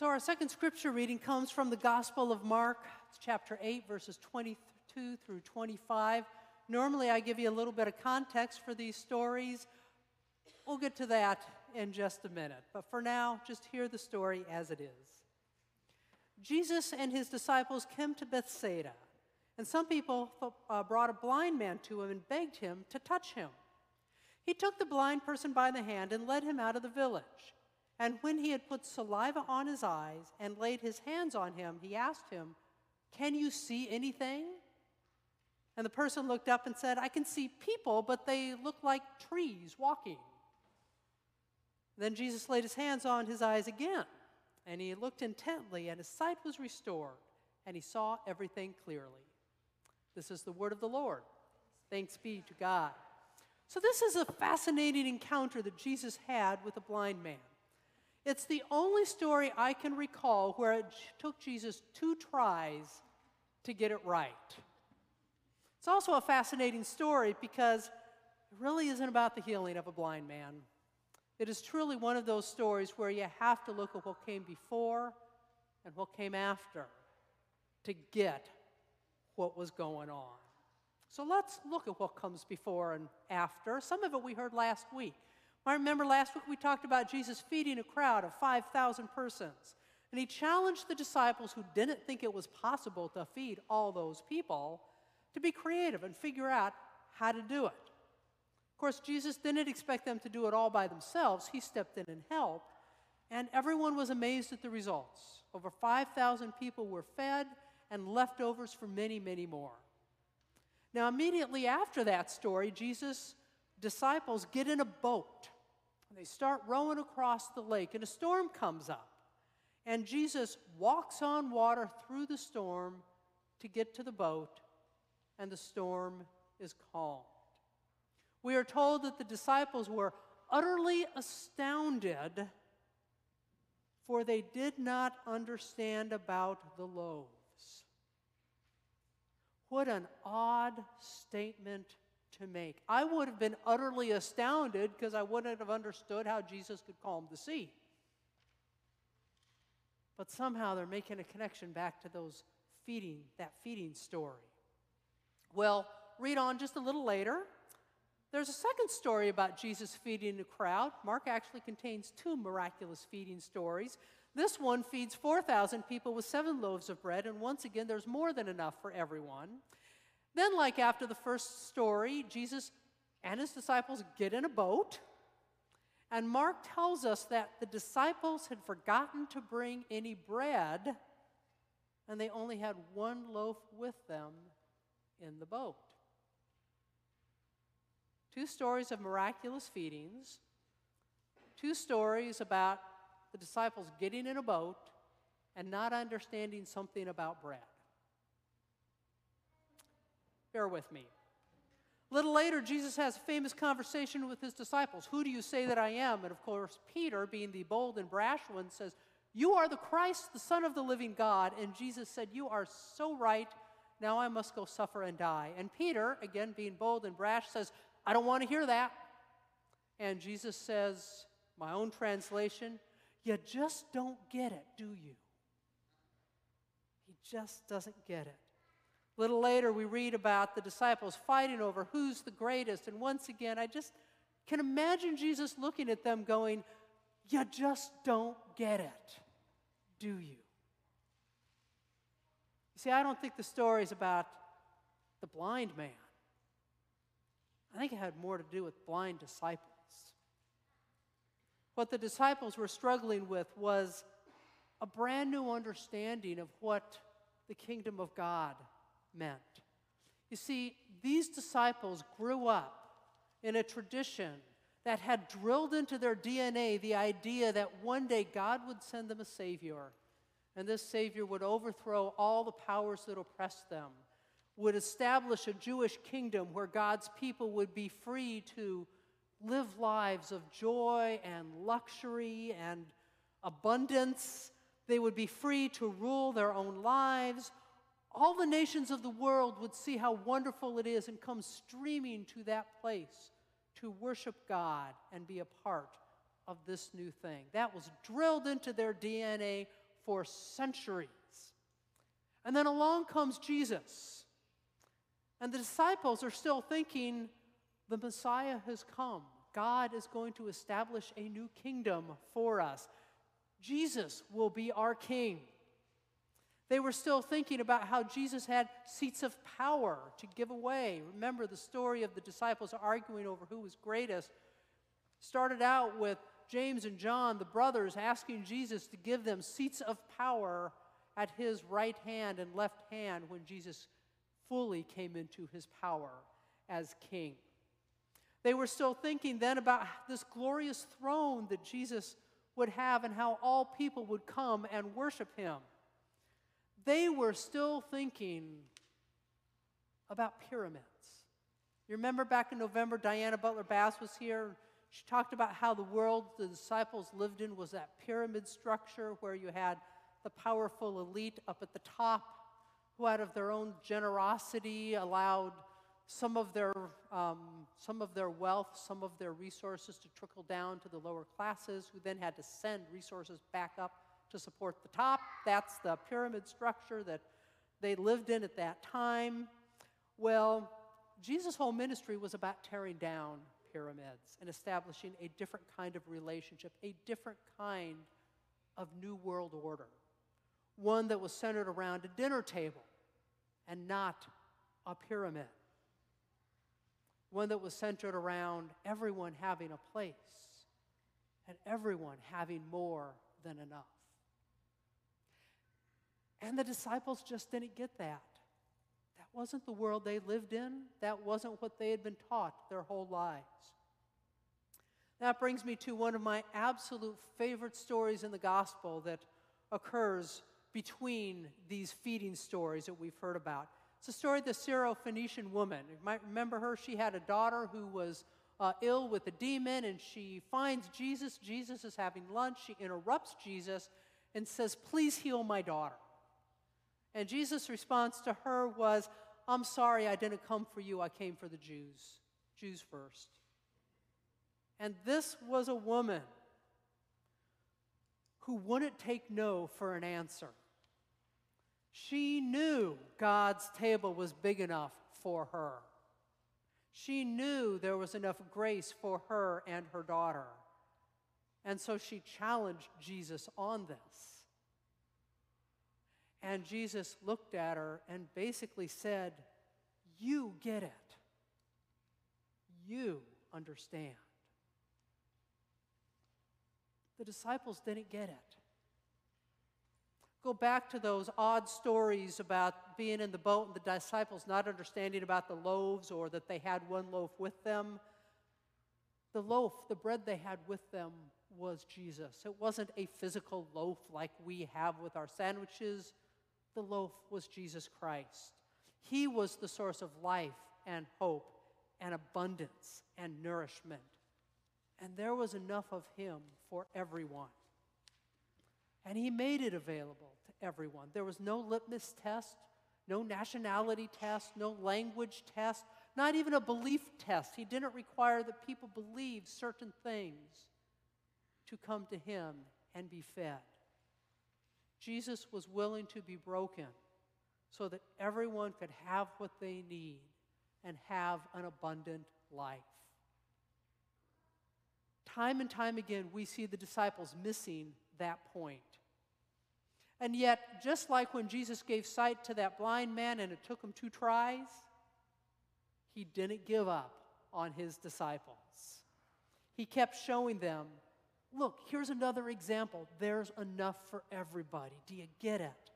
So, our second scripture reading comes from the Gospel of Mark, chapter 8, verses 22 through 25. Normally, I give you a little bit of context for these stories. We'll get to that in just a minute. But for now, just hear the story as it is. Jesus and his disciples came to Bethsaida, and some people uh, brought a blind man to him and begged him to touch him. He took the blind person by the hand and led him out of the village. And when he had put saliva on his eyes and laid his hands on him, he asked him, Can you see anything? And the person looked up and said, I can see people, but they look like trees walking. Then Jesus laid his hands on his eyes again, and he looked intently, and his sight was restored, and he saw everything clearly. This is the word of the Lord. Thanks be to God. So, this is a fascinating encounter that Jesus had with a blind man. It's the only story I can recall where it took Jesus two tries to get it right. It's also a fascinating story because it really isn't about the healing of a blind man. It is truly one of those stories where you have to look at what came before and what came after to get what was going on. So let's look at what comes before and after. Some of it we heard last week. I remember last week we talked about Jesus feeding a crowd of 5,000 persons. And he challenged the disciples who didn't think it was possible to feed all those people to be creative and figure out how to do it. Of course, Jesus didn't expect them to do it all by themselves. He stepped in and helped, and everyone was amazed at the results. Over 5,000 people were fed, and leftovers for many, many more. Now, immediately after that story, Jesus' disciples get in a boat and they start rowing across the lake, and a storm comes up. And Jesus walks on water through the storm to get to the boat, and the storm is calmed. We are told that the disciples were utterly astounded, for they did not understand about the loaves. What an odd statement to make. I would have been utterly astounded because I wouldn't have understood how Jesus could calm the sea. But somehow they're making a connection back to those feeding, that feeding story. Well, read on just a little later. There's a second story about Jesus feeding the crowd. Mark actually contains two miraculous feeding stories. This one feeds 4,000 people with seven loaves of bread, and once again, there's more than enough for everyone. Then, like after the first story, Jesus and his disciples get in a boat. And Mark tells us that the disciples had forgotten to bring any bread, and they only had one loaf with them in the boat. Two stories of miraculous feedings, two stories about the disciples getting in a boat and not understanding something about bread. Bear with me. A little later, Jesus has a famous conversation with his disciples. Who do you say that I am? And of course, Peter, being the bold and brash one, says, You are the Christ, the Son of the living God. And Jesus said, You are so right. Now I must go suffer and die. And Peter, again being bold and brash, says, I don't want to hear that. And Jesus says, my own translation, you just don't get it, do you? He just doesn't get it. A little later, we read about the disciples fighting over who's the greatest. And once again, I just can imagine Jesus looking at them going, You just don't get it, do you? You see, I don't think the story is about the blind man. I think it had more to do with blind disciples. What the disciples were struggling with was a brand new understanding of what the kingdom of God meant. You see, these disciples grew up in a tradition that had drilled into their DNA the idea that one day God would send them a Savior, and this Savior would overthrow all the powers that oppressed them, would establish a Jewish kingdom where God's people would be free to live lives of joy and luxury and abundance. They would be free to rule their own lives all the nations of the world would see how wonderful it is and come streaming to that place to worship God and be a part of this new thing. That was drilled into their DNA for centuries. And then along comes Jesus. And the disciples are still thinking the Messiah has come. God is going to establish a new kingdom for us. Jesus will be our king. They were still thinking about how Jesus had seats of power to give away. Remember the story of the disciples arguing over who was greatest. Started out with James and John, the brothers, asking Jesus to give them seats of power at his right hand and left hand when Jesus fully came into his power as king. They were still thinking then about this glorious throne that Jesus would have and how all people would come and worship him. They were still thinking about pyramids. You remember back in November, Diana Butler Bass was here. She talked about how the world the disciples lived in was that pyramid structure where you had the powerful elite up at the top who, out of their own generosity, allowed some of their, um, some of their wealth, some of their resources to trickle down to the lower classes, who then had to send resources back up to support the top. That's the pyramid structure that they lived in at that time. Well, Jesus' whole ministry was about tearing down pyramids and establishing a different kind of relationship, a different kind of new world order, one that was centered around a dinner table and not a pyramid one that was centered around everyone having a place and everyone having more than enough. And the disciples just didn't get that. That wasn't the world they lived in, that wasn't what they had been taught their whole lives. That brings me to one of my absolute favorite stories in the gospel that occurs between these feeding stories that we've heard about. It's the story of the Syro-Phoenician woman. You might remember her. She had a daughter who was uh, ill with a demon, and she finds Jesus. Jesus is having lunch. She interrupts Jesus and says, Please heal my daughter. And Jesus' response to her was, I'm sorry, I didn't come for you. I came for the Jews. Jews first. And this was a woman who wouldn't take no for an answer. She knew God's table was big enough for her. She knew there was enough grace for her and her daughter. And so she challenged Jesus on this. And Jesus looked at her and basically said, You get it. You understand. The disciples didn't get it. Go back to those odd stories about being in the boat and the disciples not understanding about the loaves or that they had one loaf with them. The loaf, the bread they had with them was Jesus. It wasn't a physical loaf like we have with our sandwiches. The loaf was Jesus Christ. He was the source of life and hope and abundance and nourishment. And there was enough of Him for everyone. And He made it available to everyone. There was no litmus test, no nationality test, no language test, not even a belief test. He didn't require that people believe certain things to come to him and be fed. Jesus was willing to be broken so that everyone could have what they need and have an abundant life. Time and time again, we see the disciples missing that point. And yet, just like when Jesus gave sight to that blind man and it took him two tries, he didn't give up on his disciples. He kept showing them look, here's another example. There's enough for everybody. Do you get it?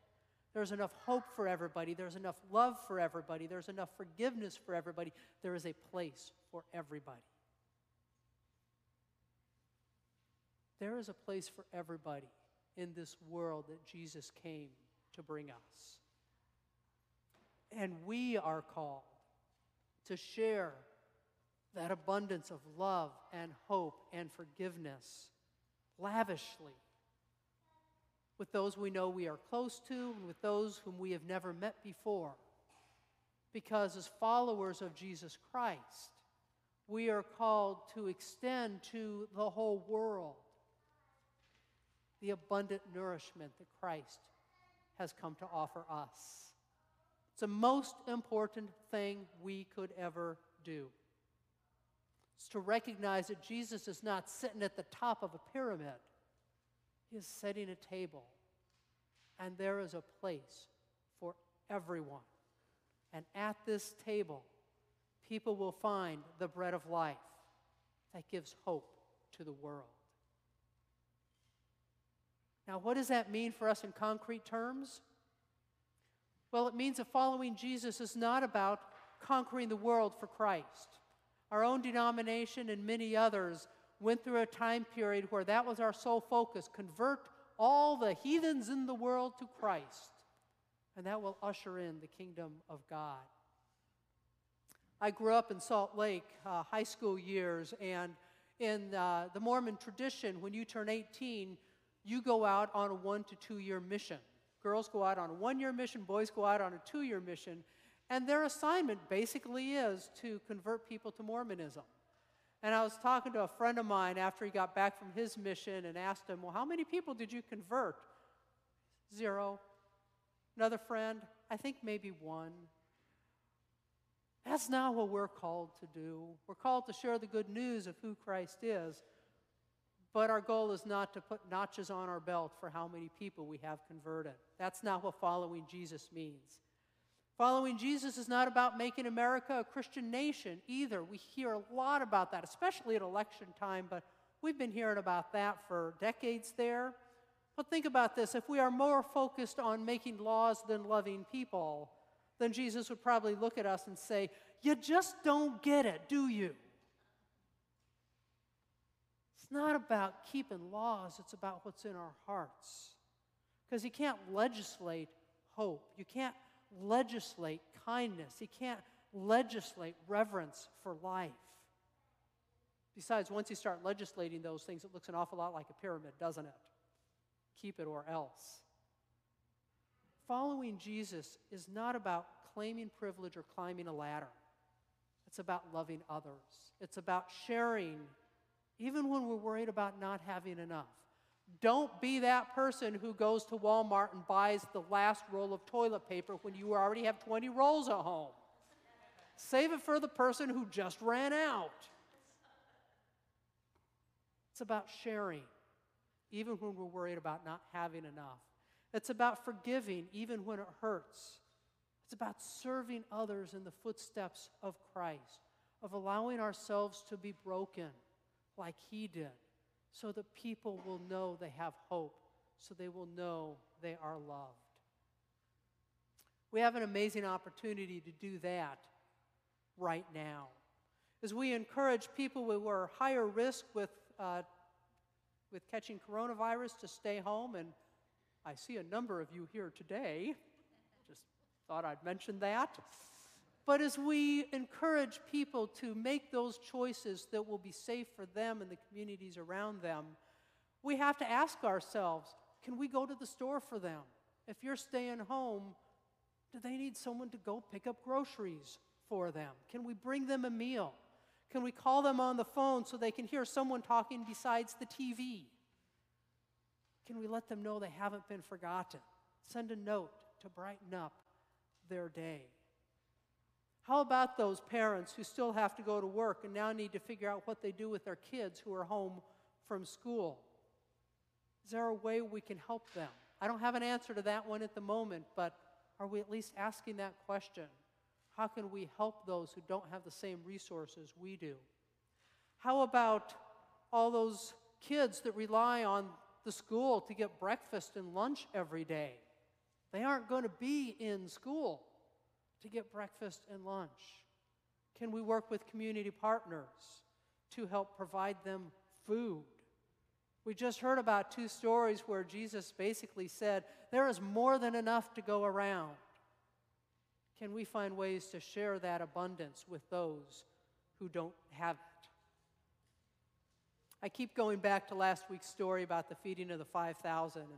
There's enough hope for everybody. There's enough love for everybody. There's enough forgiveness for everybody. There is a place for everybody. There is a place for everybody in this world that Jesus came to bring us. And we are called to share that abundance of love and hope and forgiveness lavishly with those we know we are close to and with those whom we have never met before. Because as followers of Jesus Christ, we are called to extend to the whole world the abundant nourishment that Christ has come to offer us. It's the most important thing we could ever do. It's to recognize that Jesus is not sitting at the top of a pyramid, He is setting a table. And there is a place for everyone. And at this table, people will find the bread of life that gives hope to the world. Now, what does that mean for us in concrete terms? Well, it means that following Jesus is not about conquering the world for Christ. Our own denomination and many others went through a time period where that was our sole focus convert all the heathens in the world to Christ. And that will usher in the kingdom of God. I grew up in Salt Lake, uh, high school years, and in uh, the Mormon tradition, when you turn 18, you go out on a one to two year mission. Girls go out on a one year mission, boys go out on a two year mission, and their assignment basically is to convert people to Mormonism. And I was talking to a friend of mine after he got back from his mission and asked him, Well, how many people did you convert? Zero. Another friend, I think maybe one. That's not what we're called to do. We're called to share the good news of who Christ is. But our goal is not to put notches on our belt for how many people we have converted. That's not what following Jesus means. Following Jesus is not about making America a Christian nation either. We hear a lot about that, especially at election time, but we've been hearing about that for decades there. But think about this if we are more focused on making laws than loving people, then Jesus would probably look at us and say, You just don't get it, do you? It's not about keeping laws, it's about what's in our hearts. Because you can't legislate hope, you can't legislate kindness, he can't legislate reverence for life. Besides, once you start legislating those things, it looks an awful lot like a pyramid, doesn't it? Keep it or else. Following Jesus is not about claiming privilege or climbing a ladder. It's about loving others. It's about sharing even when we're worried about not having enough. Don't be that person who goes to Walmart and buys the last roll of toilet paper when you already have 20 rolls at home. Save it for the person who just ran out. It's about sharing, even when we're worried about not having enough. It's about forgiving, even when it hurts. It's about serving others in the footsteps of Christ, of allowing ourselves to be broken like he did, so that people will know they have hope, so they will know they are loved. We have an amazing opportunity to do that right now. As we encourage people who are higher risk with, uh, with catching coronavirus to stay home, and I see a number of you here today, just thought I'd mention that. But as we encourage people to make those choices that will be safe for them and the communities around them, we have to ask ourselves can we go to the store for them? If you're staying home, do they need someone to go pick up groceries for them? Can we bring them a meal? Can we call them on the phone so they can hear someone talking besides the TV? Can we let them know they haven't been forgotten? Send a note to brighten up their day. How about those parents who still have to go to work and now need to figure out what they do with their kids who are home from school? Is there a way we can help them? I don't have an answer to that one at the moment, but are we at least asking that question? How can we help those who don't have the same resources we do? How about all those kids that rely on the school to get breakfast and lunch every day? They aren't going to be in school to get breakfast and lunch? Can we work with community partners to help provide them food? We just heard about two stories where Jesus basically said, There is more than enough to go around. Can we find ways to share that abundance with those who don't have it? I keep going back to last week's story about the feeding of the 5,000 and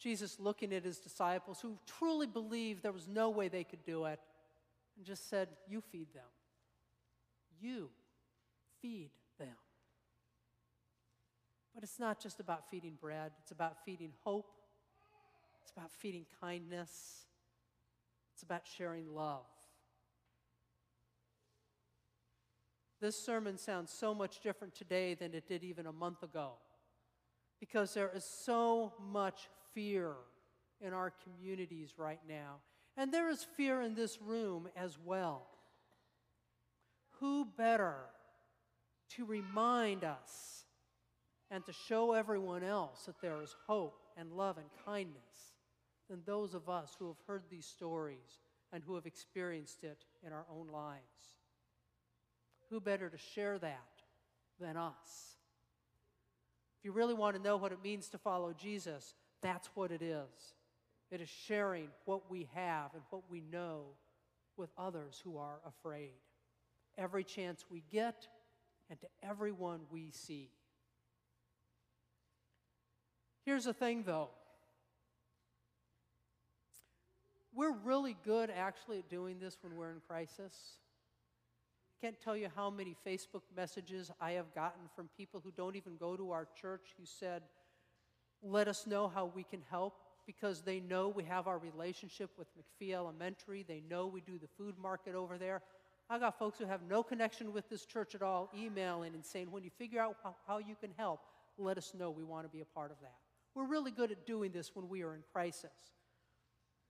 Jesus looking at his disciples who truly believed there was no way they could do it and just said, You feed them. You feed them. But it's not just about feeding bread, it's about feeding hope, it's about feeding kindness, it's about sharing love. This sermon sounds so much different today than it did even a month ago because there is so much fear in our communities right now. And there is fear in this room as well. Who better to remind us and to show everyone else that there is hope and love and kindness than those of us who have heard these stories and who have experienced it in our own lives? Who better to share that than us? If you really want to know what it means to follow Jesus, that's what it is. It is sharing what we have and what we know with others who are afraid. Every chance we get and to everyone we see. Here's the thing, though. We're really good actually at doing this when we're in crisis. I can't tell you how many Facebook messages I have gotten from people who don't even go to our church who said, Let us know how we can help because they know we have our relationship with McPhee Elementary. They know we do the food market over there. I got folks who have no connection with this church at all emailing and saying, When you figure out how, how you can help, let us know. We want to be a part of that. We're really good at doing this when we are in crisis.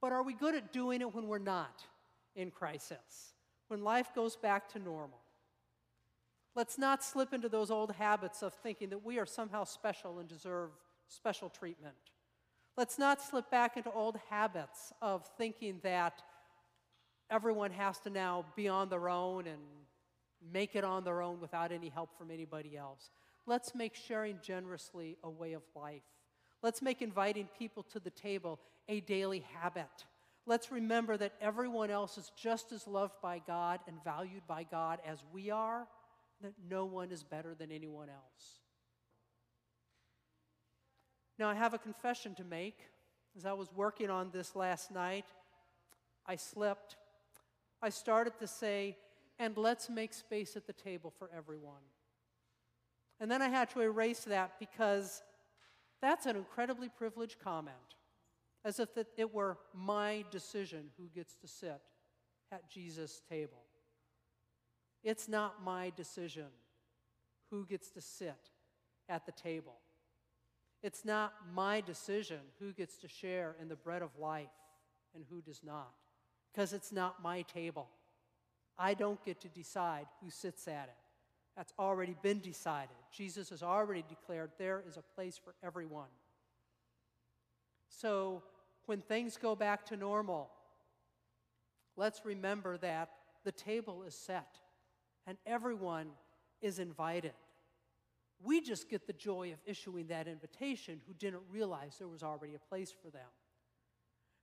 But are we good at doing it when we're not in crisis? when life goes back to normal. Let's not slip into those old habits of thinking that we are somehow special and deserve special treatment. Let's not slip back into old habits of thinking that everyone has to now be on their own and make it on their own without any help from anybody else. Let's make sharing generously a way of life. Let's make inviting people to the table a daily habit. Let's remember that everyone else is just as loved by God and valued by God as we are, that no one is better than anyone else. Now, I have a confession to make. As I was working on this last night, I slipped. I started to say, and let's make space at the table for everyone. And then I had to erase that because that's an incredibly privileged comment as if it were my decision who gets to sit at Jesus' table. It's not my decision who gets to sit at the table. It's not my decision who gets to share in the bread of life and who does not, because it's not my table. I don't get to decide who sits at it. That's already been decided. Jesus has already declared there is a place for everyone. So when things go back to normal, let's remember that the table is set and everyone is invited. We just get the joy of issuing that invitation who didn't realize there was already a place for them.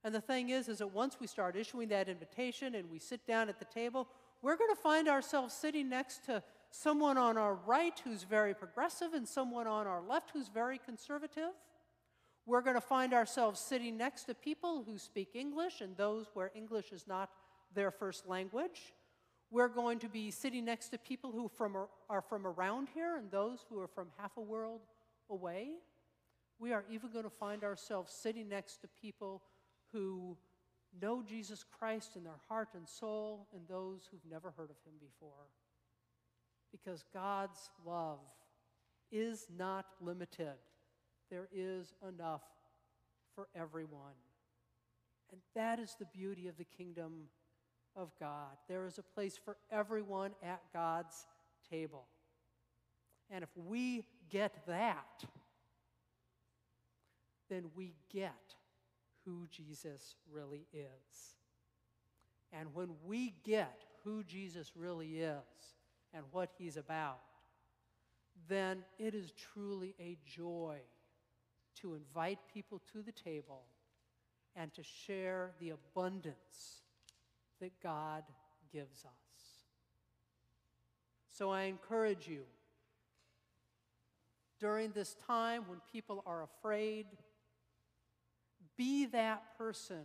And the thing is, is that once we start issuing that invitation and we sit down at the table, we're going to find ourselves sitting next to someone on our right who's very progressive and someone on our left who's very conservative. We're going to find ourselves sitting next to people who speak English and those where English is not their first language. We're going to be sitting next to people who from, are from around here and those who are from half a world away. We are even going to find ourselves sitting next to people who know Jesus Christ in their heart and soul and those who've never heard of him before. Because God's love is not limited there is enough for everyone. And that is the beauty of the kingdom of God. There is a place for everyone at God's table. And if we get that, then we get who Jesus really is. And when we get who Jesus really is and what he's about, then it is truly a joy to invite people to the table and to share the abundance that God gives us. So I encourage you during this time when people are afraid, be that person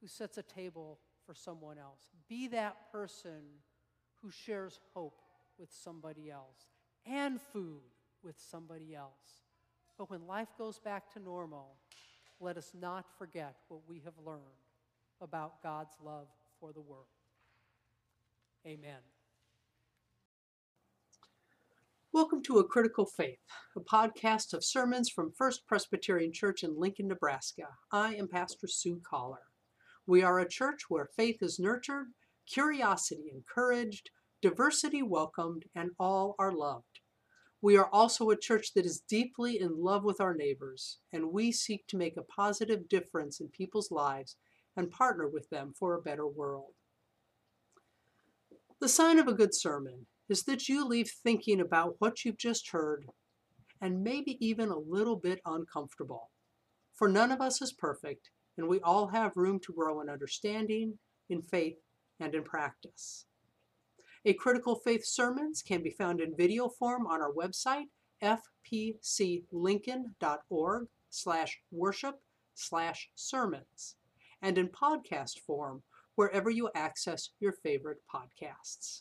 who sets a table for someone else. Be that person who shares hope with somebody else and food with somebody else. But when life goes back to normal, let us not forget what we have learned about God's love for the world. Amen. Welcome to A Critical Faith, a podcast of sermons from First Presbyterian Church in Lincoln, Nebraska. I am Pastor Sue Collar. We are a church where faith is nurtured, curiosity encouraged, diversity welcomed, and all are loved. We are also a church that is deeply in love with our neighbors, and we seek to make a positive difference in people's lives and partner with them for a better world. The sign of a good sermon is that you leave thinking about what you've just heard and maybe even a little bit uncomfortable. For none of us is perfect, and we all have room to grow in understanding, in faith, and in practice. A Critical Faith Sermons can be found in video form on our website, fpclincoln.org slash worship slash sermons, and in podcast form wherever you access your favorite podcasts.